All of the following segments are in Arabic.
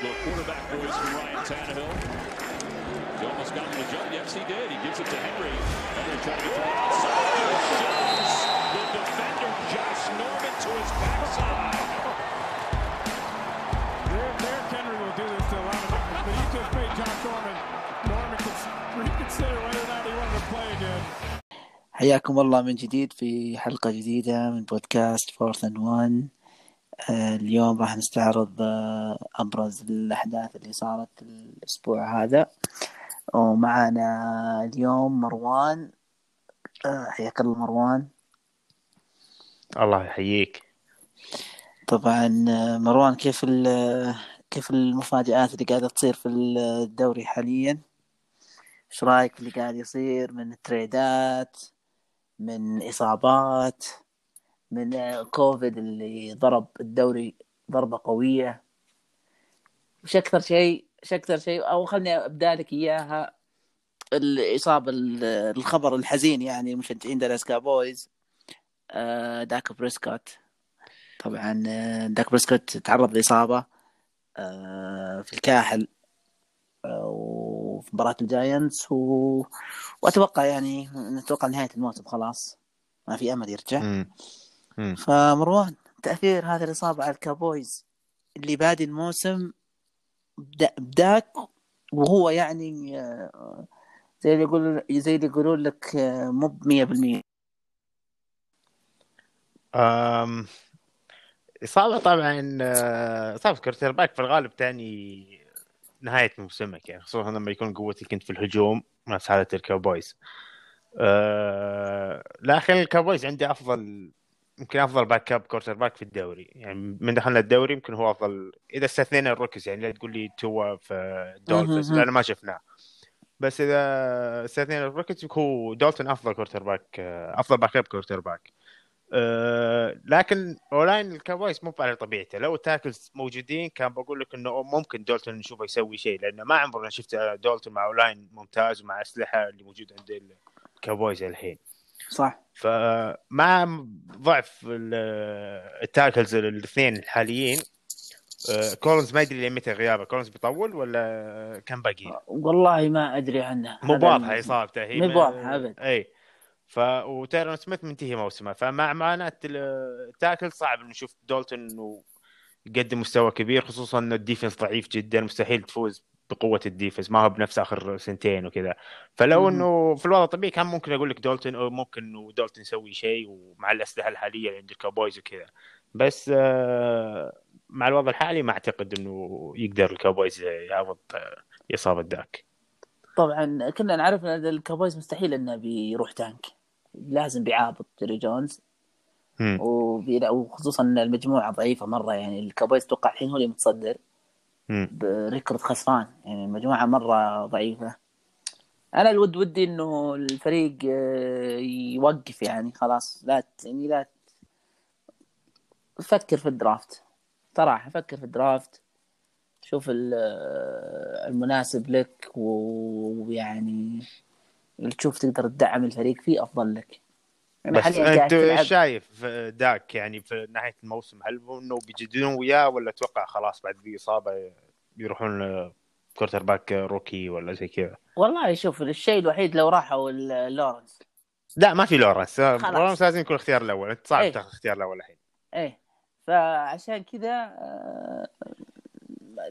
Little quarterback voice from Ryan Tannehill. He almost got him to jump. Yes, he did. He gives it to Henry. Henry trying to get to the outside. Shoves the defender Josh Norman to his backside. Derrick Derrick Henry will do this to a lot of different but he just made Josh Norman Norman cons- reconsider whether or not he wanted to play again. حياكم الله من جديد في حلقة جديدة من بودكاست فورث اند وان اليوم راح نستعرض آه، أبرز الأحداث اللي صارت الأسبوع هذا. ومعنا اليوم مروان. آه، حياك الله مروان. الله يحييك. طبعا آه، مروان كيف ال- كيف المفاجآت اللي قاعدة تصير في الدوري حاليا؟ إيش رأيك في اللي قاعد يصير؟ من تريدات من إصابات؟ من كوفيد اللي ضرب الدوري ضربة قوية. وش أكثر شيء وش أكثر شيء. أو خلني أبدأ لك إياها. الإصابة ال- الخبر الحزين يعني مشجعين Dallas Cowboys آه، Dak Prescott. طبعا آه، Dak Prescott تعرض لإصابة آه، في الكاحل وفي مباراة ال Giants. و... وأتوقع يعني نتوقع نهاية الموسم خلاص. ما في أمل يرجع. مم. فمروان تأثير هذه الإصابة على ال Cowboys اللي بادي الموسم بدا- ب Dak وهو يعني آه، زي اللي يقول زي اللي يقولون لك آه، مو ب 100% أم... إصابة طبعا آه، إصابة quarterback في الغالب تعني نهاية موسمك يعني خصوصا لما يكون قوتك أنت في الهجوم نفس حالة الكاوبويز أه... لكن الكاوبويز عندي أفضل يمكن أفضل backup quarterback في الدوري. يعني من دخلنا الدوري يمكن هو أفضل. إذا استثنينا ال rookies يعني لا تقول لي توا في دولفينز مهم. لأن ما شفناه. بس إذا استثنينا ال rookies هو دولتون أفضل quarterback أفضل backup quarterback أه لكن O-line الكاوبويز مو على طبيعته. لو ال tackles موجودين كان بقول لك إنه ممكن دولتون نشوفه يسوي شيء لأنه ما عمرنا شفت دولتون مع O-line ممتاز ومع أسلحة اللي موجودة عند الكاوبويز الحين. صح. فمع ضعف ال- ال tackles الاثنين الحاليين. أه كولنز ما يدري متى غيابه. كولنز بيطول ولا كان باقي؟ والله ما أدري عنه. مو واضحه إصابته. هي مو بواضحة أبد. إي. ف وتيرون سميث منتهي موسمه. فمع معاناة ال- ال tackle صعب نشوف دولتون انه يقدم مستوى كبير خصوصا إن ال defense ضعيف جدا مستحيل تفوز بقوة ال defense ما هو بنفس آخر سنتين وكذا. فلو. إنه في الوضع الطبيعي كان ممكن أقول لك دولتون أو ممكن إنه دولتون يسوي شيء ومع الأسلحة الحالية اللي عند الكاوبويز وكذا. بس آه، مع الوضع الحالي ما أعتقد إنه يقدر الكاوبويز يعوض آه، إصابة داك. طبعا كنا نعرف إن الكابويز مستحيل إنه بيروح tank لازم بيعابط جيري جونز. وخصوصا إن المجموعة ضعيفة مرة يعني الكابويز توقع الحين هو اللي متصدر. ب record خسران. يعني المجموعه مرة ضعيفة. أنا الود ودي إنه الفريق آه، يوقف يعني. خلاص لا يعني لا فكر في ال draft. صراحة فكر في ال draft. شوف آه، المناسب لك ويعني تشوف تقدر تدعم الفريق فيه أفضل لك. بس حاليا قاعد أنت شايف داك يعني في نهاية الموسم هل هو إنه بيجددون وياه ولا أتوقع خلاص بعد ذي إصابة بيروحون quarterback rookie ولا زي كذا؟ والله شوف الشيء الوحيد لو راحوا لورنس. لا ما في لورنس. لورنس لازم يكون الاختيار الأول. أنت صعب إيه. تاخذ الاختيار الأول الحين. إيه. فعشان كذا آه،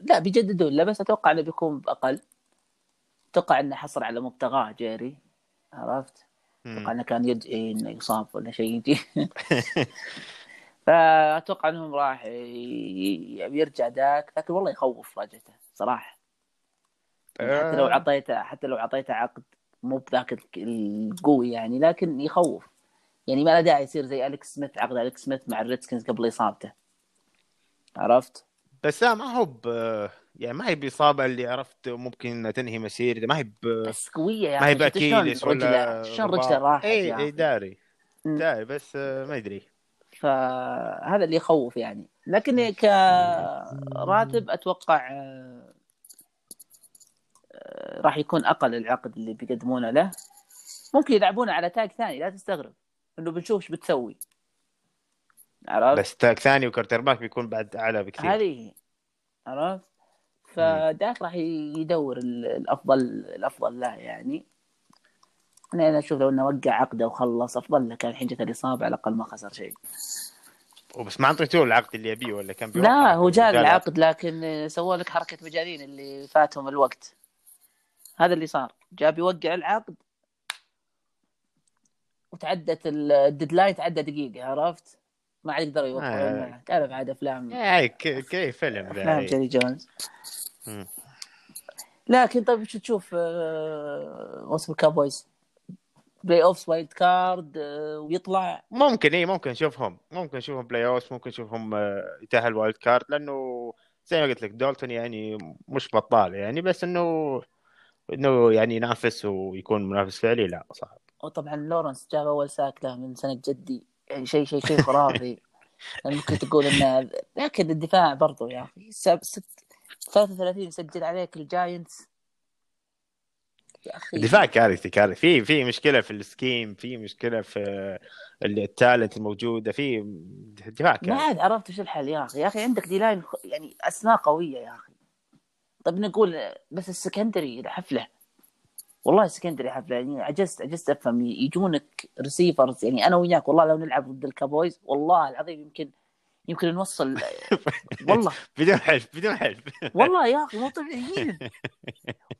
لا بيجددون. له بس أتوقع إنه بيكون بأقل. أتوقع إنه حصل على مبتغاه جيري. عرفت؟ أتوقع إنه كان يدعي إنه يصاب ولا شيء يجي فأتوقع إنهم راح يرجع داك لكن والله يخوف إصابته صراحة. يعني حتى لو آه. عطيته حتى لو عطيته عقد مو بذاك القوي يعني لكن يخوف. يعني ما له داعي يصير زي أليكس سميث عقد أليكس سميث مع الريدسكنز قبل إصابته. عرفت؟ بس لا ما هو ب يعني ما هي بإصابة اللي عرفت ممكن تنهي مسيرته. ما هي ب بس قوية يا ما هي ب Achilles ولا رجله- شلون رجله راحت اي يا اي. داري. داري بس ما ادري فهذا اللي يخوف يعني. لكن كراتب أتوقع آه، آه، راح يكون أقل العقد اللي بيقدمونه له. ممكن يلعبونه على tag ثاني لا تستغرب. إنه بنشوف إيش بتسوي. عرفت؟ بس tag ثاني و quarterback بيكون بعد أعلى بكثير. هذه عرفت؟ فداك راح يدور ال- الأفضل الأفضل له يعني. أنا أنا أشوف لو إنه وقع عقده وخلص أفضل له كان الحين جت الإصابة على الأقل ما خسر شيء. وبس ما اعطيتوه العقد اللي يبيه ولا كان لا هو جاء العقد لكن سووا لك حركة مجانين اللي فاتهم الوقت. هذا اللي صار. جاء بيوقع العقد. وتعدت ال- ال deadline تعدى دقيقة عرفت؟ ما عاد يقدروا يوقعون آه. معه تعرف عاد أفلام. أي ك- كيف فيلم أفلام إي. جيري جونز. لكن طيب وش تشوف آه، موسم الكابويز playoffs wild card ويطلع؟ ممكن اي ممكن نشوفهم ممكن نشوفهم playoff ممكن نشوفهم آه، يتأهل wild card لأنه زي ما قلت لك دولتون يعني مش بطال يعني بس إنه إنه يعني ينافس ويكون منافس فعلي لا صعب. وطبعا لورنس جاب أول sack له من سنة جدي. يعني شيء شيء شيء خرافي. يعني ممكن تقول انه لكن الدفاع برضو يا أخي. سب- ست 33 سجل عليك الجاينتس. يا أخي. الدفاع كارثي كارثي. في في مشكلة في ال scheme في مشكلة في ال talent الموجودة. في دفاع ما كارثي. عاد عرفت وش الحل يا أخي. يا أخي عندك D-line يعني أسماء قوية يا أخي. طيب نقول بس ال secondary حفلة. والله ال secondary حفله يعني عجزت عجزت أفهم. يجونك receivers يعني أنا وياك والله لو نلعب ضد الكابويز والله العظيم يمكن يمكن نوصل. والله. بدون حلف بدون حلف. والله يا أخي مو طبيعيين.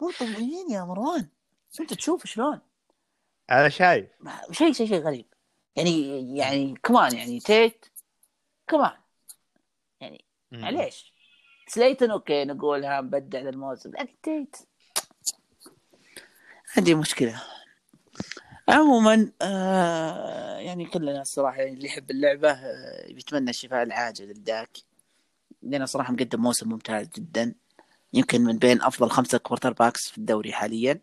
مو طبيعيين يا مروان. أنت تشوف شلون؟ أنا شايف. شيء شيء شيء غريب. يعني يعني كمان يعني تيت كمان يعني معليش. سليتن okay نقولها مبدع للموسم. لكن تيت عندي مشكلة. عموما آه يعني كلنا الصراحة يعني اللي يحب اللعبة آه بيتمنى الشفاء العاجل للداك لأنه صراحة مقدم موسم ممتاز جدا. يمكن من بين أفضل خمسة quarterbacks في الدوري حاليا.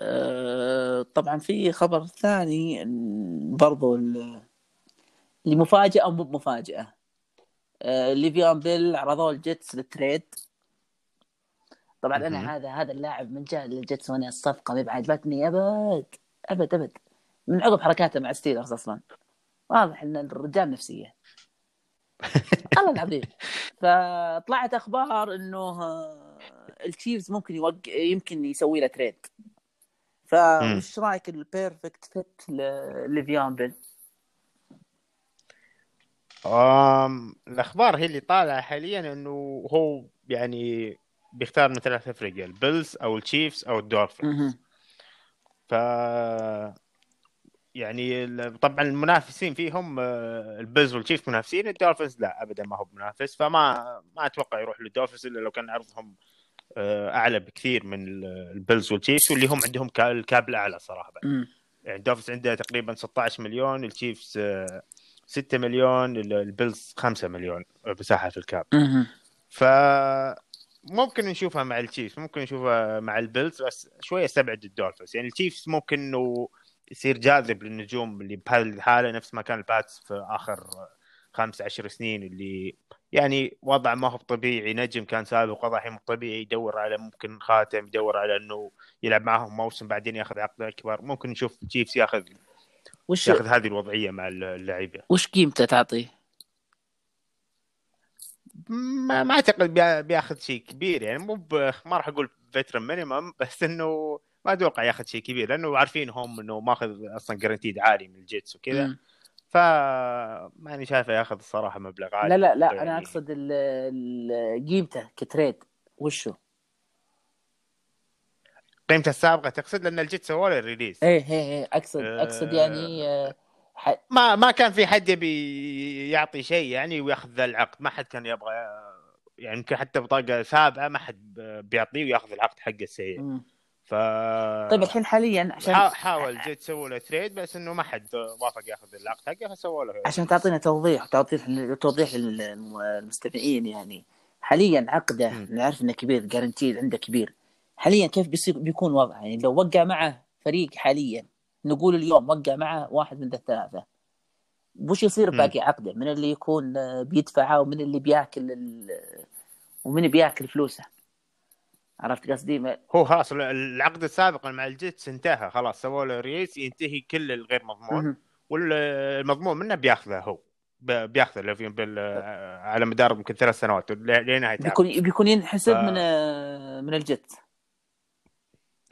آه طبعا في خبر ثاني برضو ال- اللي مفاجأة أو مو بمفاجأة آه ليفيان بيل عرضوه الجيتس لل trade. طبعا. أنا هذا هذا اللاعب من جاء للجيتس وأنا الصفقة ما بعجبتني أبد أبد أبد. من عقب حركاته مع ستيلرز أصلا. واضح ان الرجال نفسية. الله العظيم. فطلعت أخبار إنه آه، التشيفز ممكن يوقع يمكن يسوي له trade. فوش رايك ال perfect fit لليفيون بيل؟ أم الأخبار هي اللي طالعة حاليا إنه هو يعني بيختار من ثلاث افرقه البيلز أو التشيفز أو الدولفينز. ف يعني طبعا المنافسين فيهم آه، البيلز والتشيفز منافسين الدولفينز لا ابدا ما هو منافس فما ما أتوقع يروح للدولفينز إلا لو كان عرضهم آه، أعلى بكثير من ال- البيلز والتشيفز واللي هم عندهم كا- ال cap الأعلى صراحة بعد. مم. يعني الدولفينز عنده تقريبا 16 مليون التشيفز آه، 6 مليون ال- البيلز 5 مليون مساحه في ال cap. ف ممكن نشوفها مع التشيفز ممكن نشوفها مع البيلز بس شوية استبعد الدولفينز. يعني التشيفز ممكن إنه يصير جاذب للنجوم اللي بهذه الحاله نفس ما كان الباتس في آخر خمس عشر سنين اللي يعني وضع ما هو طبيعي نجم كان سابق وضع الحين مو طبيعي يدور على ممكن خاتم يدور على إنه يلعب معهم موسم بعدين ياخذ عقد اكبر ممكن نشوف التشيفز ياخذ وش ياخذ هذه الوضعية مع اللعيبة. وش قيمته تعطيه؟ ما, ما أعتقد بيا- بياخذ شيء كبير يعني مو ما راح أقول veteran minimum بس إنه ما أتوقع ياخذ شيء كبير لأنه عارفين هم إنه ماخذ أصلا guaranteed عالي من الجتس وكذا مم. فماني شايفه ياخذ الصراحة مبلغ عالي لا لا لا يعني أنا أقصد قيمته ك trade وشو؟ قيمته السابقة تقصد لأن الجتس سووا له release إيه إيه إيه أقصد. أقصد يعني آه، ح- ما ما كان في حد يبي يعطي شيء يعني وياخذ ذا العقد. ما حد كان يبغى يعني يمكن حتى بطاقة سابعة ما حد بيعطيه وياخذ العقد حقه السيء. ف طيب الحين حاليا عشان حا- حاول جيت سووا له تريد بس إنه ما حد وافق ياخذ العقد حقه فسووا له عشان تعطينا توضيح توضيح توضيح للمستمعين يعني. حاليا عقده. نعرف إنه كبير جارنتيد عنده كبير. حاليا كيف بيصير بيكون وضعه؟ يعني لو وقع معه فريق حاليا نقول اليوم وقع معه واحد من الثلاثة. وش يصير. باقي عقده؟ من اللي يكون آه، بيدفعه ومن اللي بياكل ال... ومن بياكل فلوسه. عرفت قصدي؟ ما- هو خلاص العقد السابق مع الجتس انتهى. خلاص سووا له release ينتهي كل الغير مضمون. والمضمون منه بياخذه هو. ب- بياخذ ليفيون بيل آه، على مدار يمكن ثلاث سنوات لنهاية. بيكون بيكون ينحسب ف- من آه، من الجت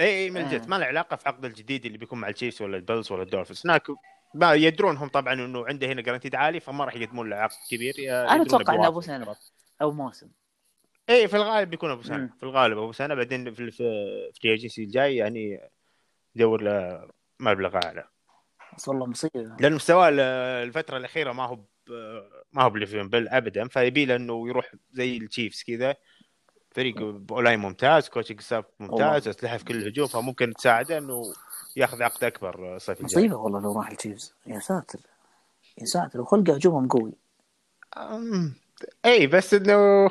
اي اي من الجتس آه. ما له علاقة في عقد الجديد اللي بيكون مع التشيفز ولا البيلز ولا الدولفينز. هناك ما يدرون هم طبعا إنه عنده هنا guaranteed عالي فما راح يقدمون له عقد كبير. أنا أتوقع انه أبو سنة أو موسم. اي في الغالب بيكون أبو سنة. في الغالب أبو سنة. بعدين في ال free agency الجاي يعني يدور له مبلغ أعلى. بس والله مصيبة. لأن مستواه ال- الفترة الأخيرة ما هو ما هو بليفيون بيل ابدا. فيبي له إنه يروح زي التشيفز كذا. فريق أو لاين ممتاز coaching staff ممتاز. أسلحة في كل الهجوم فممكن تساعده إنه ياخذ عقد أكبر الصيف الجاي. مصيبة والله لو راح التشيفز. يا ساتر. يا ساتر. وخلقة هجومهم قوي. أم، إي بس إنه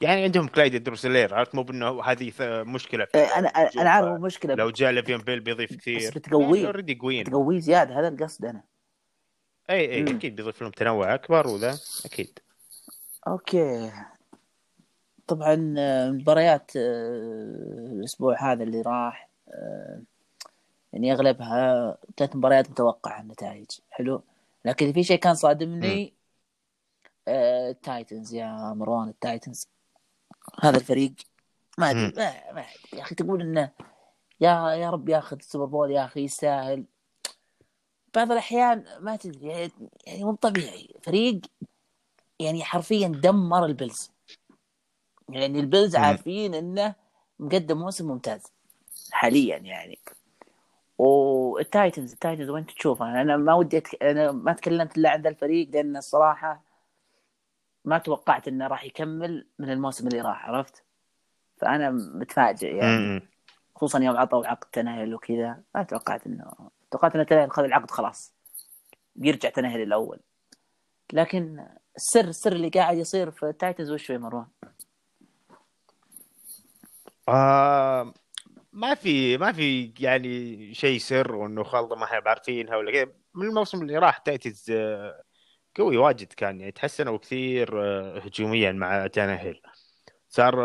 يعني عندهم كلايد دروسلير عرفت؟ مو بإنه هذه مشكلة. أنا أنا عارف المشكلة لو جاء ليفيون بيل بيضيف كثير. بتقويه. already قويين. تقويه زيادة هذا القصد أنا. إي إي مم. أكيد بيضيف لهم تنوع أكبر وذا أكيد. أوكي. طبعا آه، مباريات آه، الأسبوع هذا اللي راح آه، يعني أغلبها كانت مباريات متوقعة النتائج. حلو؟ لكن في شيء كان صادمني التايتنز. يا مروان التايتنز. هذا الفريق ما أدري. ما ما. يا أخي تقول إنه يا يا رب ياخذ السوبر بول يا أخي يستاهل. بعض الأحيان ما تدري يعني- يعني مو طبيعي. فريق يعني حرفيا دمر البيلز. يعني البيلز مم. عارفين إنه مقدم موسم ممتاز. حاليا يعني. والتايتنز التايتنز وين تشوف أنا ما ودي أتك... أنا ما تكلمت إلا عن ذا الفريق لأن الصراحة ما توقعت إنه راح يكمل من الموسم اللي راح عرفت؟ فأنا متفاجئ يعني. خصوصا يوم عطوا عقد تانهيل وكذا ما توقعت إنه توقعت انه تانهيل خذ العقد خلاص. بيرجع تانهيل الأول. لكن السر السر اللي قاعد يصير في التايتنز وش في مروان؟ آه ما في ما في يعني شيء سر وإنه خلطه ما إحنا عارفينها ولا كذا. من الموسم اللي راح تايتنز آه، قوي واجد كان يعني تحسنوا كثير آه، هجوميا مع تانهيل. صار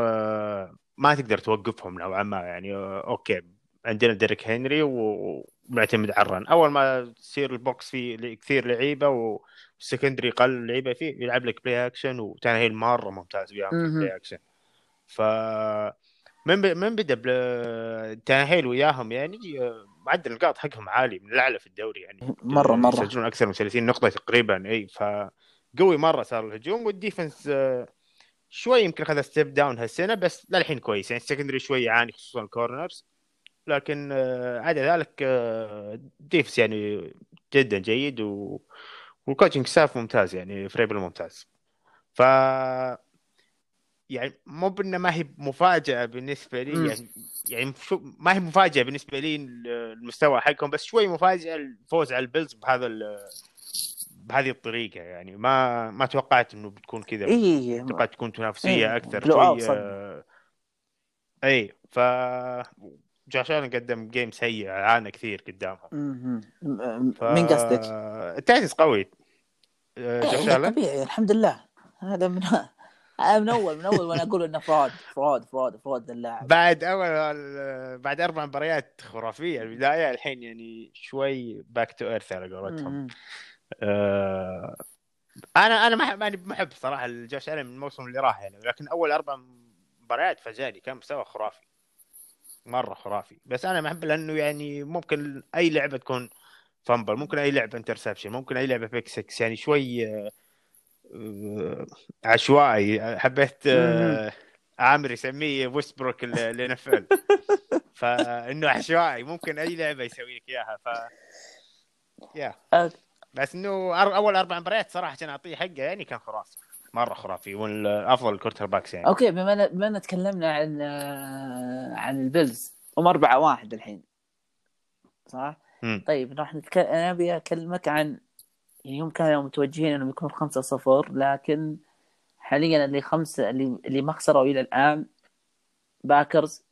ما تقدر توقفهم نوعا ما يعني أوكي عندنا ديريك هنري ومعتمد على ال run. أول ما تصير ال box فيه كثير لعيبة وال secondary قل لعيبة فيه يلعب لك play action وتانهيل مرة ممتاز مهم. play action ف من ب... من بدأ بل... تانهيل وياهم يعني آه، معدل النقاط حقهم عالي من الأعلى في الدوري يعني. مرة- مرة. يسجلون أكثر من 30 نقطة تقريبا إي فقوي مرة صار الهجوم. وال defense آه، شوي يمكن أخذ step down هالسنة بس للحين كويس. يعني ال secondary شوي يعاني خصوصا ال corners لكن آه، عدا ذلك defense يعني جدا جيد و... وال coaching staff ممتاز يعني فرايبل ممتاز ف يعني مو بأنه ما هي مفاجأة بالنسبة لي. يعني يعني شو ما هي مفاجأة بالنسبة لي المستوى حقهم بس شوي مفاجأة الفوز على البيلز بهذا بهذه الطريقة. يعني ما ما توقعت إنه بتكون كذا. اي توقعت تكون تنافسية إيه، أكثر شوي. آه، اي ف الن قدم game سيء عانى كثير قدامهم ف... من قصدك؟ ال Titans قوي. آه، إيه، الن طبيعي الحمد لله. هذا من أنا من أول من أول وأنا أقول إنه fraud fraud fraud fraud اللاعب بعد أول بعد أربع مباريات خرافية. البدايه الحين يعني شوي back to earth على قولتهم. آه أنا أنا ما ماني محب صراحة الجوش الن من الموسم اللي راح يعني. لكن أول أربع مباريات فاجأني كان مستوى خرافي. مرة خرافي. بس أنا محب لأنه يعني ممكن أي لعبة تكون fumble ممكن أي لعبة interception ممكن أي لعبة pick 6 يعني شوي آه، آه، عشوائي. حبيت آه، عامر يسميه ويستبروك ال NFL فإنه عشوائي. ممكن أي لعبة يسوي لك إياها. ف yeah. بس إنه أول أربع مباريات صراحة أعطيه حقه. يعني كان خرافي. مرة خرافي. والافضل quarterbacks يعني. okay بما بما إن تكلمنا عن آه، عن ال Bills. هم 4 1 الحين. صح؟ مم. طيب راح نتكلم أنا أبي أكلمك عن يعني هم كانوا متوجهين إنهم يكونوا 5 0 لكن حاليا اللي خمسة اللي اللي ما خسروا إلى الآن Packers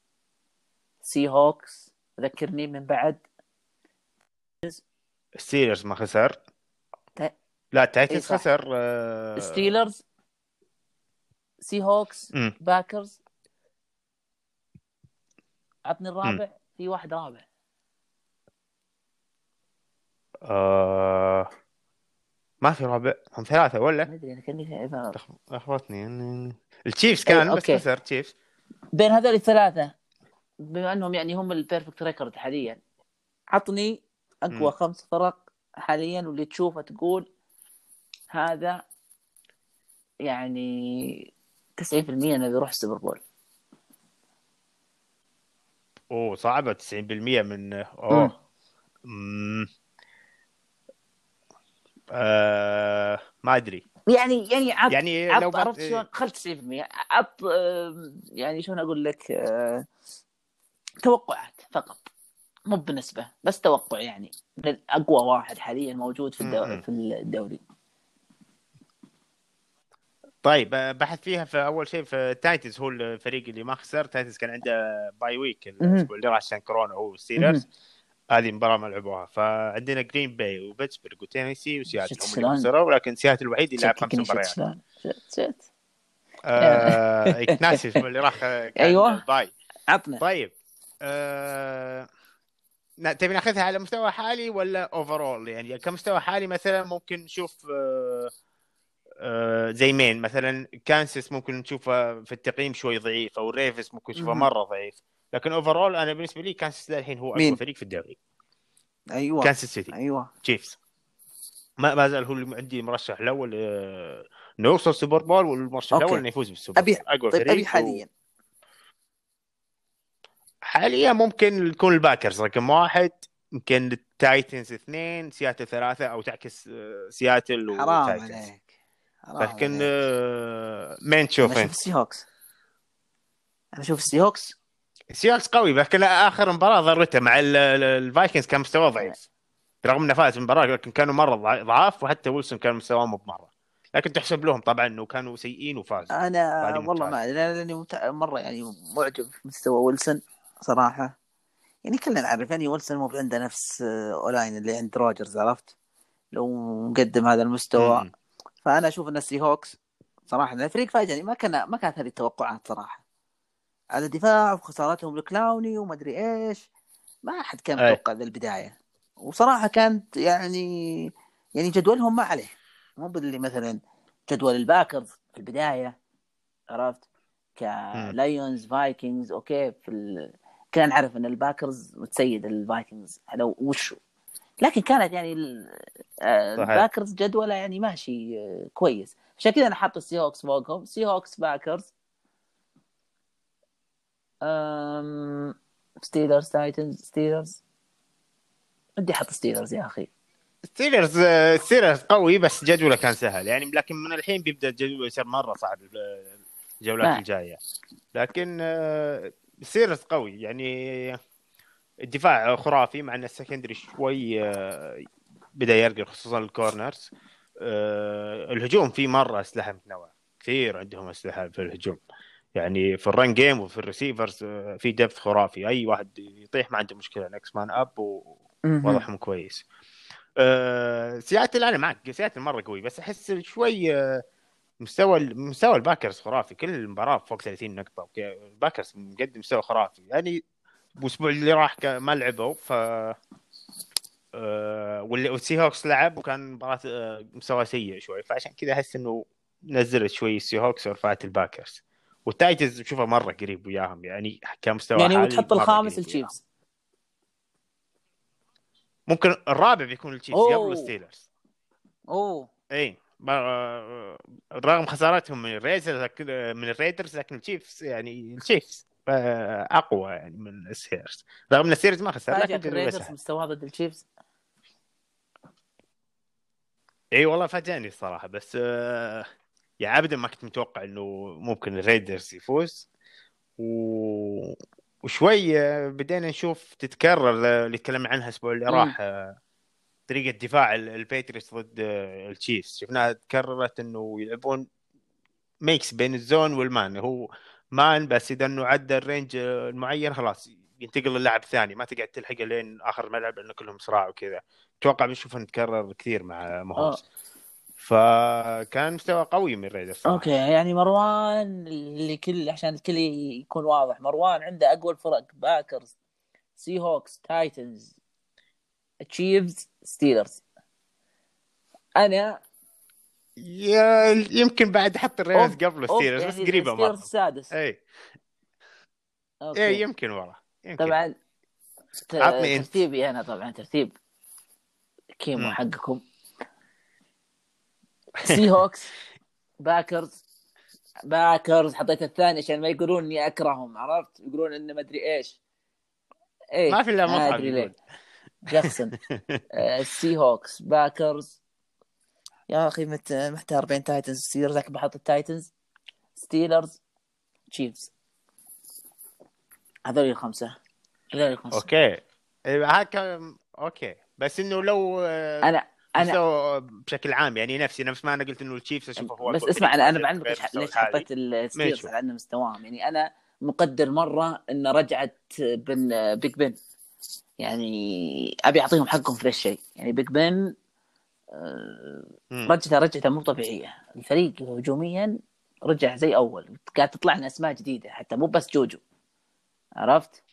Seahawks ذكرني من بعد. Steelers ما خسر. تا- لا إيه Titans صح. خسر آه، Steelers Seahawks مم. Packers. عطني الرابع. في واحد رابع. آه ما في رابع هم ثلاثة ولا؟ ما أدري أنا كأني لخ- لخبطني ال Chiefs كان أي، بس okay. خسر Chiefs بين هذول الثلاثة بما أنهم يعني هم ال perfect record حاليا عطني أقوى مم. خمس فرق حاليا واللي تشوفه تقول هذا يعني 90% إنه بيروح ال Super Bowl. أوه صعبة 90% من أوه. مم. آه ما أدري. يعني يعني عط يعني عط لو عرفت شلون؟ خل 90% عط يعني شلون أقول لك؟ آه، توقعات فقط. مو بنسبة بس توقع يعني. من أقوى واحد حاليا موجود في الدو... مم. في الدوري. طيب آه، بحث فيها في أول شيء في Titans هو الفريق اللي ما خسر. Titans كان عنده bye week الأسبوع اللي راح عشان كورونا هو Steelers هذه المباراة ما لعبوها. فعندنا جرين باي وبيتسبرغ وتينيسي وسياتل. هم؟ اللي خسروا ولكن سياتل الوحيد اللي لعب خمس مباريات. شفت شفت آه ناسي اللي راح أيوة. bye. عطنا. طيب آه... تبي ناخذها على مستوى حالي ولا overall يعني كمستوى حالي مثلا ممكن نشوف آه... آه... زي مين؟ مثلا كانسس ممكن نشوفه في التقييم شوي ضعيف أو ال Ravens ممكن نشوفه. مرة ضعيف. لكن overall أنا بالنسبة لي كانسس الحين هو أقوى؟ فريق في الدوري. أيوه. كانسس سيتي. أيوه. Chiefs ما ما زال هو اللي عندي مرشح الأول آه... انه يوصل Super Bowl والمرشح. الأول إنه يفوز بالسوبر ابي أقوى طيب فريق ابي و- حاليا. حاليا ممكن يكون ال Packers رقم واحد. يمكن ال Titans اثنين سياتل ثلاثة أو تعكس آه، سياتل حرام و Titans. عليك. حرام لكن عليك. مين تشوف أنا أشوف انت ال Seahawks أنا أشوف ال Seahawks Seahawks قوي لكن آخر مباراة ضرته مع ال- ال- ال Vikings كان مستواه ضعيف. رغم إنه فاز المباراة لكن كانوا ضع- ضعاف وحتى ويلسون كان مستواه مو بمرة. لكن تحسب لهم طبعا إنه كانوا سيئين وفازوا أنا والله. ما لاني متع... مرة يعني معجب بمستوى ويلسون صراحة. يعني كلنا نعرف يعني ويلسون مو عنده نفس آه، O-line اللي عند روجرز عرفت؟ لو مقدم هذا المستوى. م- فأنا أشوف إن ال Seahawks صراحة الفريق فاجئني ما كان ما كانت هذه التوقعات صراحة. على دفاع وخسارتهم لكلاوني وما أدري إيش. ما أحد كان. متوقع ذا البداية. وصراحة كانت يعني يعني جدولهم ما عليه. مو باللي مثلا جدول ال Packers في البداية عرفت؟ ك Lions Vikings okay في ال... كان نعرف إن ال Packers متسيد ال Vikings على وشو لكن كانت يعني آه،. ال Packers جدولة يعني ماشي آه، كويس. عشان كذا أنا حاط ال Seahawks فوقهم. Seahawks Packers أم... Steelers Titans Steelers بدي أحط Steelers يا أخي. Steelers Steelers قوي بس جدوله كان سهل. يعني لكن من الحين بيبدأ الجدول يصير مرة صعب الجولات. الجاية. لكن آه، Steelers قوي. يعني الدفاع خرافي مع إن ال secondary شوي آه، بدأ يرقل خصوصا ال corners آه، الهجوم فيه مرة أسلحة متنوعة. كثير عندهم أسلحة في الهجوم. يعني في ال run game وفي ال receivers آه، في depth خرافي. أي واحد يطيح ما عنده مشكلة. next man up و... مهم. وضعهم كويس. أه سياتل أنا معك. سياتل مره قوي. بس أحس شوي أه مستوى مستوى ال Packers خرافي. كل مباراة فوق 30 نقطة. okay ال Packers مقدم مستوى خرافي. يعني الأسبوع اللي راح ما لعبوا. ف أه والسي هوكس لعب وكان مباراة مستوى سيء شوي. فعشان كذا أحس إنه نزلت شوي السي هوكس ورفعت الباكرز والتايتنز شوفها مرة قريب وياهم يعني كمستوى يعني وتحط الخامس. التشيفز ممكن الرابع بيكون التشيفز. قبل الستيلرز أوه إي رغم خسارتهم من الريدرز من الريدرز لكن التشيفز يعني التشيفز أقوى يعني من الستيلرز رغم إن الستيلرز ما خسر لكن الريدرز. مستواه ضد التشيفز إي والله فاجأني الصراحة بس آه، يعني ابدا ما كنت متوقع إنه ممكن الريدرز يفوز. و... وشوي بدينا نشوف تتكرر اللي تكلمنا عنها الأسبوع اللي. راح آه، طريقة دفاع ال- البيتريوتس ضد آه، التشيفز شفناها تكررت إنه يلعبون mix بين ال zone وال man. هو man بس إذا إنه عدى ال range آه، المعين خلاص ينتقل للاعب الثاني ما تقعد تلحقه لين آخر الملعب لأنه كلهم سراع وكذا. أتوقع بنشوفها نتكرر كثير مع ماهومز. فكان مستوى قوي من ريدرز صراحة. أوكي يعني مروان اللي كل عشان الكل يكون واضح مروان عنده أقوى الفرق باكرز سي هوكس تايتنز تشيفز ستيلرز. أنا يا- يمكن بعد حط الريفنز أوف، قبل أوف، الستيلرز بس يعني قريبه مرة. السادس. إي. أوكي. إي يمكن ورا يمكن. طبعا ت-. ترتيبي أنا طبعا ترتيب كيمو. حقكم. سي هوكس باكرز باكرز حطيت الثاني عشان ما يقولون إني أكرههم عرفت؟ يقولون إنه ما أدري إيش. إيه ما في إلا ما مصعب أدري. ليه. جاكسون سي هوكس باكرز يا أخي مت- محتار بين تايتنز ستيلرز لكن بحط التايتنز ستيلرز تشيفز هذول الخمسة. هذول الخمسة. أوكي. إيه، هذا كان أوكي. بس إنه لو آه، أنا أنا مستوى بشكل عام يعني نفسي نفس ما أنا قلت إنه التشيفز أشوفه هو بس اسمع أنا أنا بعلمك ليش. حطيت الستيلرز. على إنه مستواهم يعني أنا مقدر مرة ان رجعت بن بيج بن يعني أبي أعطيهم حقهم في ذا الشيء يعني بيج بن آه،. رجعته رجعته مو طبيعية الفريق هجوميا رجع زي أول قاعد تطلع لنا أسماء جديدة حتى مو بس جوجو عرفت؟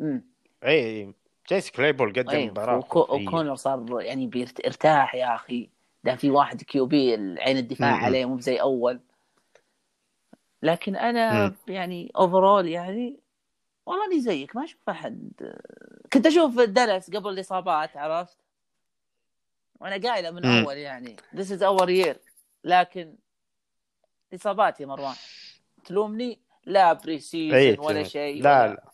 امم اي اي جيس كليبول قدم أي، مباراة وكو-. وكونر صار يعني بيرت- ارتاح يا أخي. ده في واحد QB عين الدفاع م-م. عليه مو زي أول. لكن أنا م. يعني overall يعني والله أني زيك ما أشوف أحد. كنت أشوف دالاس قبل الإصابات عرفت؟ وأنا قايلة من م. أول يعني. This is our year. لكن اصابات يا مروان. تلومني؟ لا pre-season ولا شيء لا لا.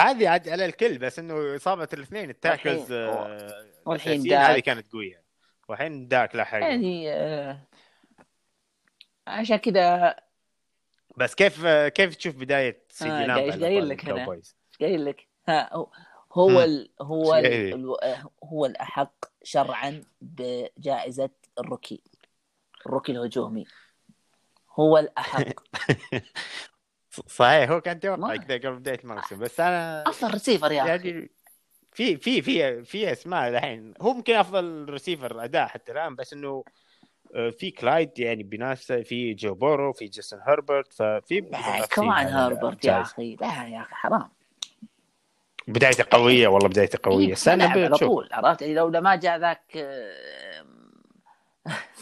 عادي عادي على الكل بس إنه إصابة الاثنين التاكلز والحين- آه، الأساسيين هذه داك. كانت قوية والحين داك لا حاجة يعني آه، عشان كذا بس كيف آه، كيف تشوف بداية سيدي لامب على قايل لك أنا. الكاوبويز؟ قايل لك ها هو- هو مم. ال هو ال إيه. ال هو الأحق شرعا بجائزة ال rookie ال rookie الهجومي هو الأحق صحيح هو كان توقع ما- كذا قبل بداية الموسم بس أنا أفضل ريسيفر يا أخي. يعني في في في في أسماء الحين. هو ممكن أفضل ريسيفر أداء حتى الآن بس إنه آه، في كلايد يعني بينافسه في جو بورو في جيسون هربرت ففي كمان على هربرت يا. أخي. لا يا أخي حرام. بدايته قوية والله بدايته قوية. إيه، استنى على طول عرفت؟ يعني لو ما جاء ذاك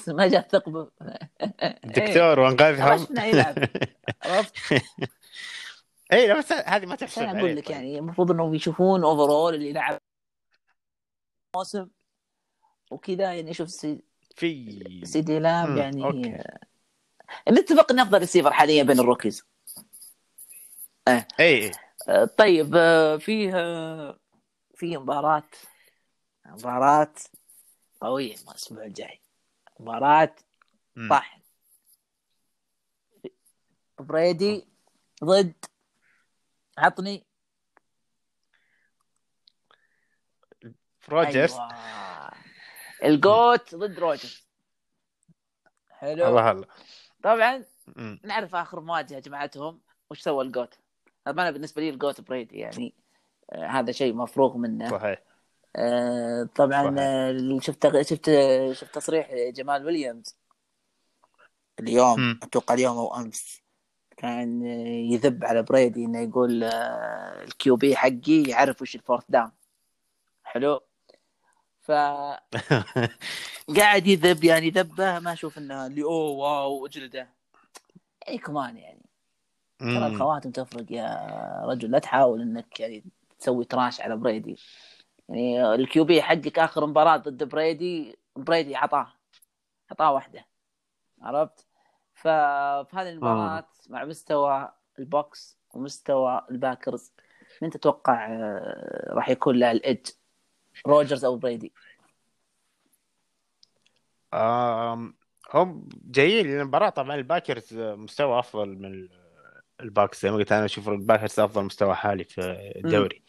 ما جاء الثقب دكتور وانقذهم. خرجنا يلعب عرفت. اي بس هذه ما تحسب عليه أقول لك طيب. يعني المفروض إنهم يشوفون اوفرول اللي لعب موسم وكذا يعني شوف سي في سيدي لامب يعني أوكي. نتفق ان أفضل ريسيفر حاليا بين ال rookies. اي اي آه، طيب آه، فيه آه، في مباراة. مباراة قوية الأسبوع الجاي. مباراة. طحن بريدي ضد عطني. روجرز. أيوة. ال GOAT ضد روجرز. حلو. الله الله طبعا مم. نعرف آخر مواجهه جمعتهم وش سوى ال GOAT؟ أنا بالنسبة لي ال GOAT بريدي يعني آه هذا شيء مفروغ منه. صحيح. آه طبعا صحيح. آه شفت شفت شفت تصريح جمال ويليامز اليوم. أتوقع اليوم أو أمس. كان يذب على بريدي إنه يقول آه ال QB حقي يعرف وش ال fourth down. حلو؟ ف قاعد يذب يعني ذبه ما أشوف إنه اللي oh wow اجلده يعني كمان يعني. ترى. الخواتم تفرق يا رجل. لا تحاول إنك يعني تسوي trash على بريدي. يعني ال QB حقك آخر مباراة ضد بريدي بريدي عطاه عطاه واحدة. عرفت؟ ففي هذه المباراة مع مستوى البوكس ومستوى الباكرز من تتوقع آه، راح يكون له الإج روجرز أو بريدي؟ آم، هم جايين للمباراة طبعا الباكرز مستوى أفضل من ال- الباكس زي ما قلت أنا أشوف الباكرز أفضل مستوى حالي في الدوري.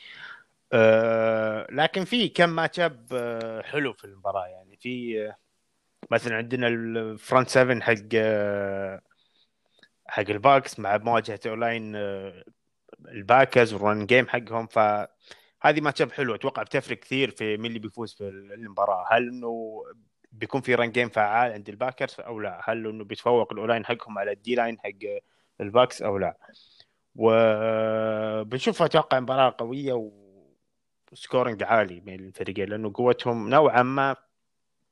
آه لكن في كم match up آه، حلو في المباراة. يعني في آه، مثلا عندنا ال front 7 حق حق الباكس مع مواجهة O-line الباكرز وال run game حقهم. فهذه match up حلو أتوقع بتفرق كثير في مين اللي بيفوز في المباراة. هل إنه بيكون في run game فعال عند الباكرز أو لا؟ هل إنه بيتفوق ال O-line حقهم على ال D-line حق الباكس أو لا؟ وبنشوف أتوقع مباراة قوية و scoring عالي بين الفريقين لأنه قوتهم نوعا ما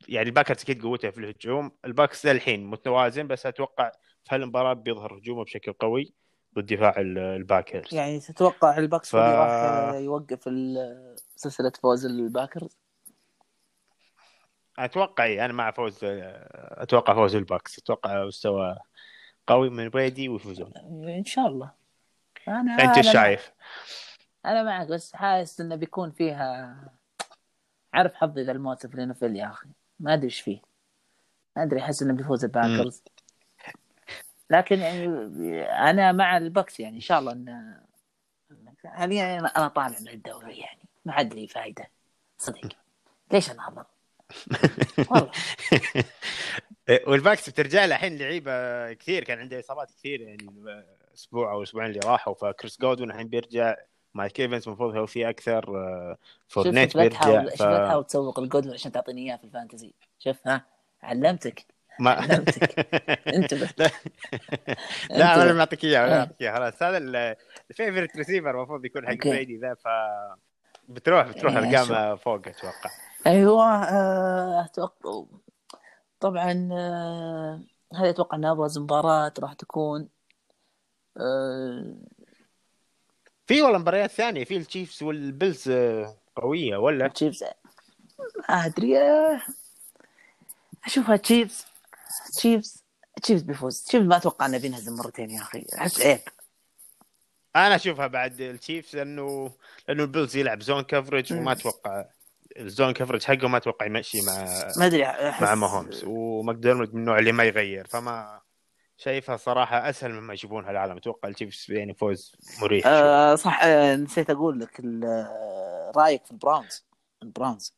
يعني الباكرز أكيد قوته في الهجوم الباكس للحين متوازن بس أتوقع في هالمباراة بيظهر هجومه بشكل قوي ضد دفاع ال- الباكرز يعني تتوقع الباكس ف-. راح يوقف سلسلة فوز الباكرز أتوقع أنا مع فوز أتوقع فوز الباكس أتوقع مستوى قوي من بريدي ويفوزون إن شاء الله أنا أنت إيش شايف؟ أنا معك بس حاسس إنه بيكون فيها عارف حظي ذا الموت في ال NFL يا أخي. ما أدري إيش فيه. ما أدري أحس إنه بيفوز الباكرز لكن يعني أنا مع البكس يعني إن شاء الله إنه حاليا أنا أنا طالع من الدوري يعني. ما عاد لي فايدة. صدق. ليش أنا اضل؟ والله. والباكس بترجع له الحين لعيبة كثير. كان عنده إصابات كثير يعني أسبوع أو أسبوعين اللي راحوا. فكريس جودوين الحين بيرجع مايك إيفنز المفروض هو في أكثر آه، لا بيرجع تحاول ف... لا تحاول تسوق الجودلر عشان تعطيني إياه في ال fantasy شوف ها علمتك ما علمتك. انتبه لا. أنا ما أعطيك إياه آه. ما أعطيك إياه خلاص هذا ال favorite receiver المفروض يكون حق. بريدي ذا ف بتروح بتروح إيه، ارقامه فوق أتوقع أيوه آه، أتوقع طبعا آه، هذه أتوقع إنها أبرز مباراة راح تكون في والله مباريات ثانية في التشيفز والبيلز آه، قوية ولا؟ تشيفز ما أدري آه، أشوفها تشيفز تشيفز تشيفز بيفوز. تشيفز ما أتوقع إنه بينهزم مرتين يا أخي. أحس عيب. أنا أشوفها بعد التشيفز لأنه لأنه البيلز يلعب zone coverage وما. أتوقع ال zone coverage حقه ما أتوقع يمشي مع ما أدري مع ماهومز. وماكدرموت من النوع اللي ما يغير فما شايفها صراحة أسهل مما يجيبونها العالم أتوقع التشيفز يعني فوز مريح. آه صح آه نسيت أقول لك آه، رأيك في البراونز البراونز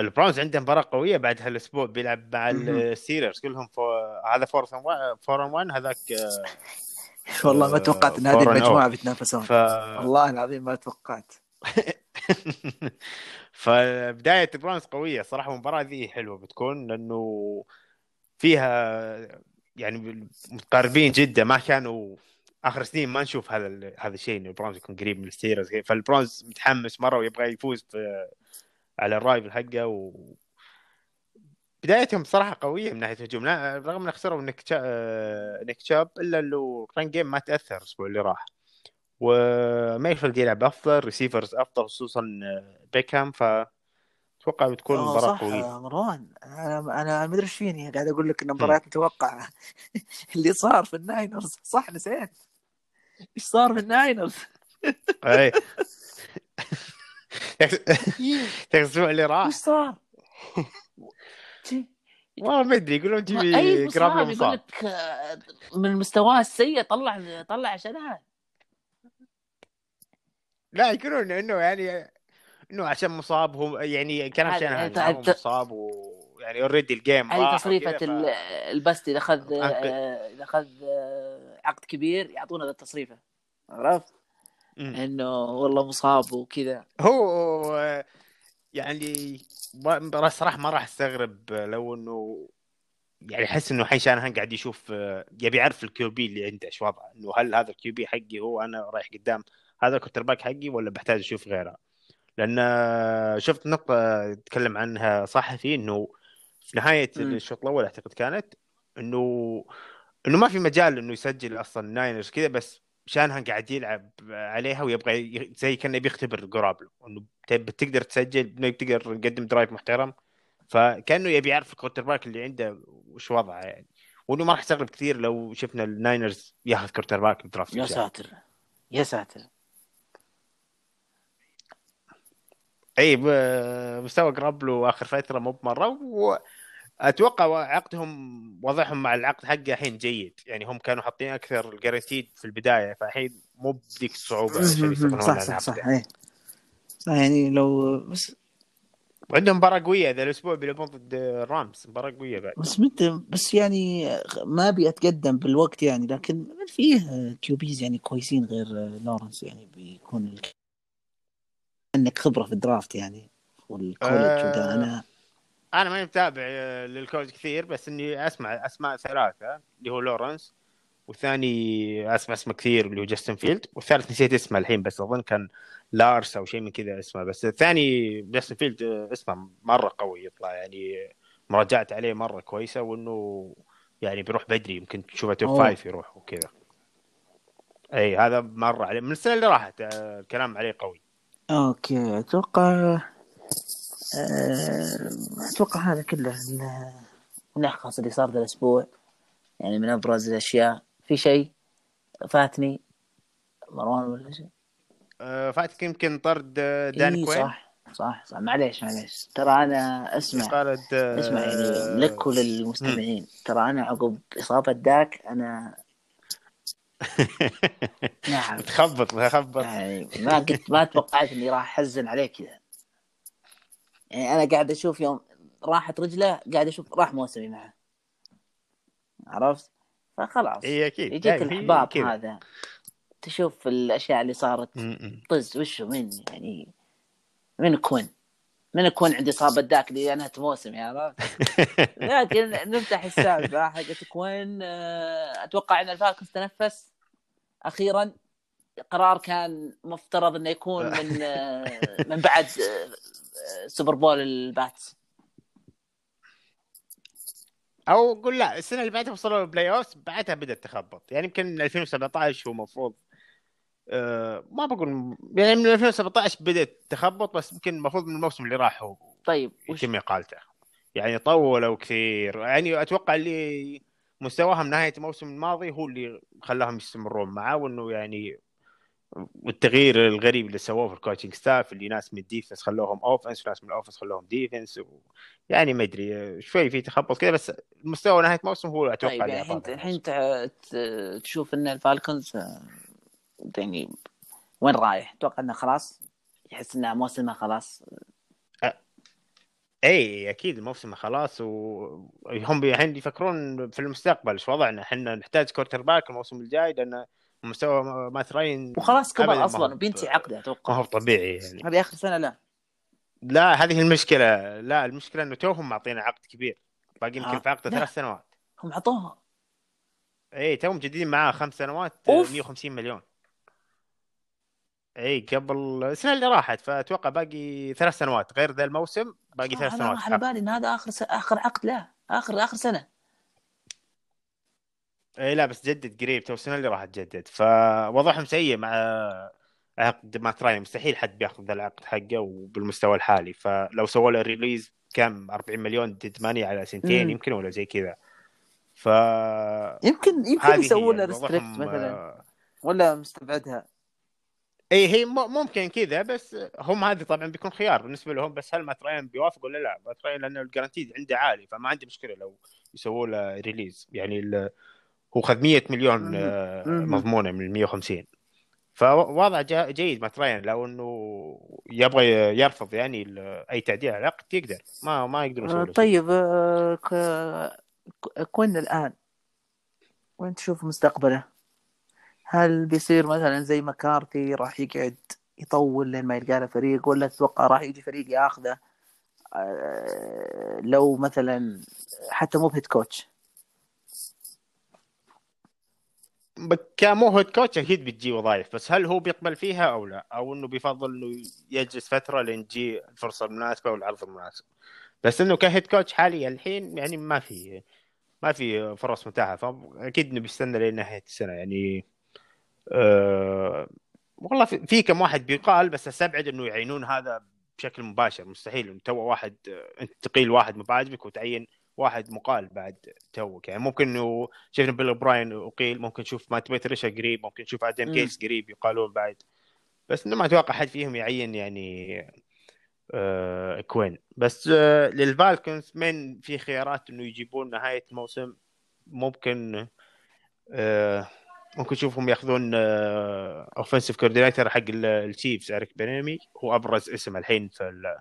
البراونز عنده مباراة قوية بعد هالاسبوع بيلعب مع. الستيلرز كلهم فو... هذا 4 4 1 هذاك والله ما آه، توقعت إن هذه فورن المجموعة out. بيتنافسون ف والله العظيم ما توقعت فبداية البراونز قوية صراحة المباراه ذي حلوة بتكون لأنه فيها يعني متقاربين جدا ما كانوا آخر سنين ما نشوف هذا هذا الشيء انه البراونز يكون قريب من الستيلرز فالبراونز متحمس مرة ويبغى يفوز على ال rival حقه و بدايتهم صراحة قوية من ناحية الهجوم رغم إنه خسروا. آه، نيك تشاب إلا انه run game ما تأثر الأسبوع اللي راح وميفيلد يلعب أفضل. receivers أفضل خصوصا آه، بيكهام فأتوقع بتكون آه، مباراة صح قوية. مروان أنا أنا ما أدري إيش فيني. قاعد أقول لك إن مباريات متوقعه اللي صار في الناينرز. صح نسيت. إيش صار في الناينرز؟ اي الأسبوع اللي راح. إيش صار؟ والله ما أدري. يقولون مصاب جرابلو يقول لك آه، من مستواه السيء طلع طلع عشانها. لا يقولون انه يعني إنه عشان مصاب هو يعني كان عشان مصاب ويعني اوريدي الجيم هذه ال- ف- البست إذا اخذ. آه، إذا اخذ آه، عقد كبير يعطونا ذا التصريفة. عرفت؟ إنه والله مصاب وكذا. هو يعني صراحة ما راح أستغرب لو إنه يعني أحس إنه الحين شانهان قاعد يشوف يبي يعرف ال QB اللي عنده إيش وضعه؟ إنه هل هذا ال QB حقي هو أنا رايح قدام هذا ال quarterback حقي ولا بحتاج أشوف غيره لأن شفت نقطة تكلم عنها صحفي إنه في نهاية. الشوط الأول أعتقد كانت إنه إنه ما في مجال إنه يسجل أصلا ناينرز كذا بس شانهان قاعد يلعب عليها ويبغى زي كأنه بيختبر جرابلو إنه تب- تقدر تسجل إنه تقدر تقدم drive محترم فكأنه يبي يعرف ال quarterback اللي عنده وش وضعه يعني وإنه ما راح استغرب كثير لو شفنا الناينرز ياخذ quarterback ال draft يا. ساتر يا ساتر اي مستوى جرابلو آخر فترة مو بمرة وأتوقع عقدهم وضعهم مع العقد حقه الحين جيد. يعني هم كانوا حاطين أكثر ال guaranteed في البداية فالحين مو بذيك الصعوبه صح صح صح عقده إيه. صح يعني لو بس وعندهم مباراة قوية ذا الأسبوع بيلعبون ضد الرامز مباراة قوية بعد. بس مت بس يعني ما أبي أتقدم بالوقت يعني لكن فيه QBs يعني كويسين غير لورنس يعني بيكون عندك خبرة في ال draft يعني وال college آه. أنا أنا ماني متابع آه، لل college كثير بس إني أسمع أسماء ثلاثة اللي هو لورنس والثاني أسمع اسمه كثير اللي هو جاستن فيلد والثالث نسيت اسمه الحين بس أظن كان لارس أو شيء من كذا اسمه بس الثاني جاستن فيلد اسمه مرة قوي يطلع يعني مراجعت عليه مرة كويسة وإنه يعني بيروح بدري يمكن تشوفه top five يروح وكذا. إي هذا مرة عليه من السنة اللي راحت آه، الكلام عليه قوي. أوكي أتوقع أه... أتوقع هذا كله الملخص اللي صار ذا الأسبوع. يعني من أبرز الأشياء. في شيء؟ فاتني؟ مروان ولا شيء؟ أه فاتك يمكن طرد آه، دان إيه كوين؟ صح صح صح. معليش معليش. ترى أنا أسمع قالت آه، أسمع يعني لك وللمستمعين. ترى أنا عقب إصابة داك أنا نعم. تخبط تخبط. يعني ما قلت ما توقعت إني راح أحزن عليه كذا. يعني أنا قاعد أشوف يوم راحت رجله قاعد أشوف راح موسمي معه. عرفت؟ فخلاص. اي أكيد. يجيك الإحباط. هذا. تشوف الأشياء اللي صارت. طز وشو من؟ يعني من كون؟ من كون عندي إصابة داك اللي أنا موسم عرفت؟ لكن نفتح السالفة. حقت كوين آه، أتوقع إن الفالكنز تنفس أخيرا قرار كان مفترض إنه يكون من آه، من بعد super bowl الباتس أو قول لا السنة اللي بعدها وصلوا ال playoff بعدها بدأت تخبط. يعني يمكن 2017 هو المفروض ما بقول يعني من 2017 بدأت تخبط بس يمكن المفروض من الموسم اللي راح هو طيب وش؟ يتم إقالته. يعني طولوا كثير. يعني أتوقع اللي مستواهم نهاية الموسم الماضي هو اللي خلاهم يستمرون معاه وإنه يعني والتغيير الغريب اللي سووه في ال coaching staff اللي ناس من ال defense خلوهم offense وناس من ال offense خلوهم defense و... يعني ما أدري شوي في تخبط كذا بس مستوى نهاية الموسم هو أتوقع طيب يعني الحين الحين تشوف إن الفالكونز آه، يعني وين رايح؟ أتوقع إنه خلاص يحس إنه موسمه خلاص إي أكيد الموسم خلاص وهم الحين يفكرون في المستقبل إيش وضعنا؟ إحنا نحتاج quarterback الموسم الجاي لأن مستوى مات راين وخلاص كبر ما أصلا وبينتهي عقده ما أتوقع هو طبيعي يعني. هذه آخر سنة لا. لا هذه المشكلة لا المشكلة إنه توهم معطينا عقد كبير. باقي يمكن آه، في عقده لا. ثلاث سنوات. هم عطوها. إي توهم جديدين معاه خمس سنوات أوف. 150 مليون. إي قبل السنة اللي راحت فأتوقع باقي ثلاث سنوات غير ذا الموسم. باقي ثلاث أنا سنوات على بالي إن هذا آخر س... آخر عقد له. آخر آخر سنة. اي لا بس جدد قريب. تو السنة اللي راح تجدد. فوضعهم سيء مع عقد مات راين. مستحيل حد بياخذ ذا العقد حقه وبالمستوى الحالي. فلو سووا له release كم؟ 40 مليون. dead money على سنتين مم. يمكن ولا زي كذا. ف يمكن يمكن يسووا له restructure مثلا. ولا مستبعدها. إي هي ممكن كذا بس هم هذه طبعا بيكون خيار بالنسبة لهم بس هل مات راين بيوافق ولا لا؟ مات راين لأنه ال guaranteed عنده عالي فما عندي مشكلة لو يسووا له release يعني ال- هو خذ 100 مليون. آه،. مضمونة من ال 150 فوضع جيد مات راين لو إنه يبغى يرفض يعني أي تعديل على العقد يقدر ما ما يقدر يسوي. طيب آه، ك- ك- كوين الآن وين تشوف مستقبله؟ هل بيصير مثلا زي مكارتي راح يقعد يطول لين ما يلقى له فريق ولا تتوقع راح يجي فريق ياخذه؟ آه، لو مثلا حتى مو هيد كوتش. كمو هيد كوتش أكيد بتجي وظائف بس هل هو بيقبل فيها أو لا؟ أو إنه بيفضل إنه يجلس فترة لين تجي الفرصة المناسبة والعرض المناسب. بس إنه كهيد كوتش حاليا الحين يعني ما في ما في فرص متاحة فأكيد إنه بيستنى لين نهاية السنة يعني أه والله في, كم واحد بيقال بس أستبعد إنه يعينون هذا بشكل مباشر مستحيل. إنه تو واحد آه، أنت تقيل واحد ما عجبك وتعين واحد مقال بعد توك. يعني ممكن إنه شفنا بيل براين أقيل ممكن نشوف مات باتريشا قريب ممكن نشوف آدم كيس قريب يقالون بعد. بس إنه ما أتوقع حد فيهم يعين يعني آه كوين. بس آه للفالكونز من في خيارات إنه يجيبون نهاية الموسم ممكن آه ممكن نشوفهم ياخذون offensive coordinator حق ال- التشيفز اريك بينامي هو أبرز اسم الحين في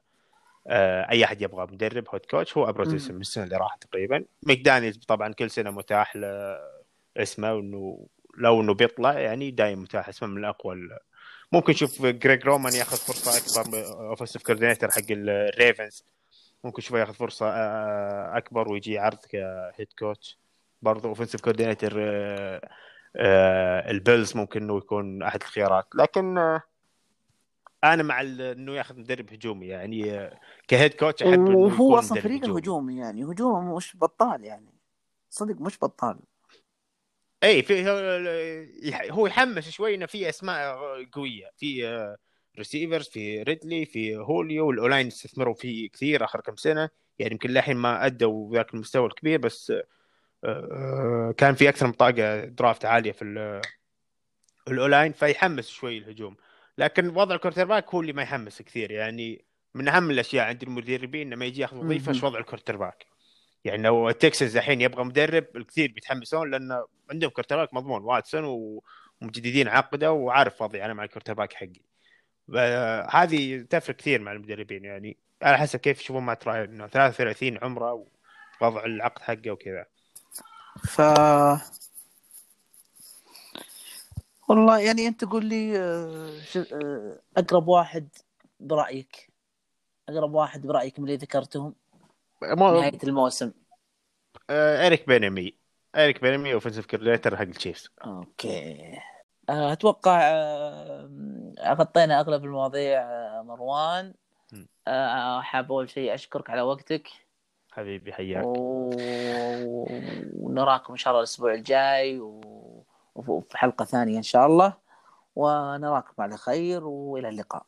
آه، أي أحد يبغى مدرب head coach هو أبرز. اسم من السنة اللي راحت تقريبا. ماكدانيلز طبعا كل سنة متاح اسمه وإنه لو إنه بيطلع يعني دايم متاح اسمه من الأقوى ال- ممكن نشوف جريج رومان ياخذ فرصة أكبر offensive coordinator حق الريفنز ممكن نشوفه ياخذ فرصة آه، أكبر ويجي عرض ك head coach برضه offensive coordinator البيلز ممكن إنه يكون أحد الخيارات. لكن آه، أنا مع إنه ياخذ مدرب هجومي يعني آه، ك head coach أحب إنه وهو أصلا فريق هجومي. يعني هجومه مش بطال يعني صدق مش بطال. اي في هو- يحمس شوي إنه في أسماء قوية. في آه، receivers في ريدلي في جوليو وال O-line استثمروا فيه كثير آخر كم سنة. يعني يمكن للحين ما أدوا ذاك المستوى الكبير بس آه، آه، كان في أكثر من طاقة draft عالية في ال- ال O-line فيحمس شوي الهجوم. لكن وضع ال quarterback هو اللي ما يحمس كثير. يعني من أهم الأشياء عند المدربين لما يجي ياخذ وظيفة. إيش وضع ال quarterback. يعني لو تكساس الحين يبغى مدرب الكثير بيتحمسون لأن عندهم quarterback مضمون واتسون ومجددين عقده وعارف وضعي أنا مع ال quarterback حقي. هذه تفرق كثير مع المدربين. يعني على حسب كيف يشوفون مات راين إنه 33 عمره ووضع العقد حقه وكذا. ف والله يعني أنت قول لي آه، آه، أقرب واحد برأيك. أقرب واحد برأيك من اللي ذكرتهم مو نهاية الموسم. آه، اريك بينمي اريك بينمي offensive coordinator حق التشيفز أوكي. آه، أتوقع غطينا أغلب المواضيع مروان. حاب أول شيء أشكرك على وقتك. حبيبي حياك. ونراكم إن شاء الله الأسبوع الجاي وفي حلقة ثانية إن شاء الله. ونراكم على خير وإلى اللقاء.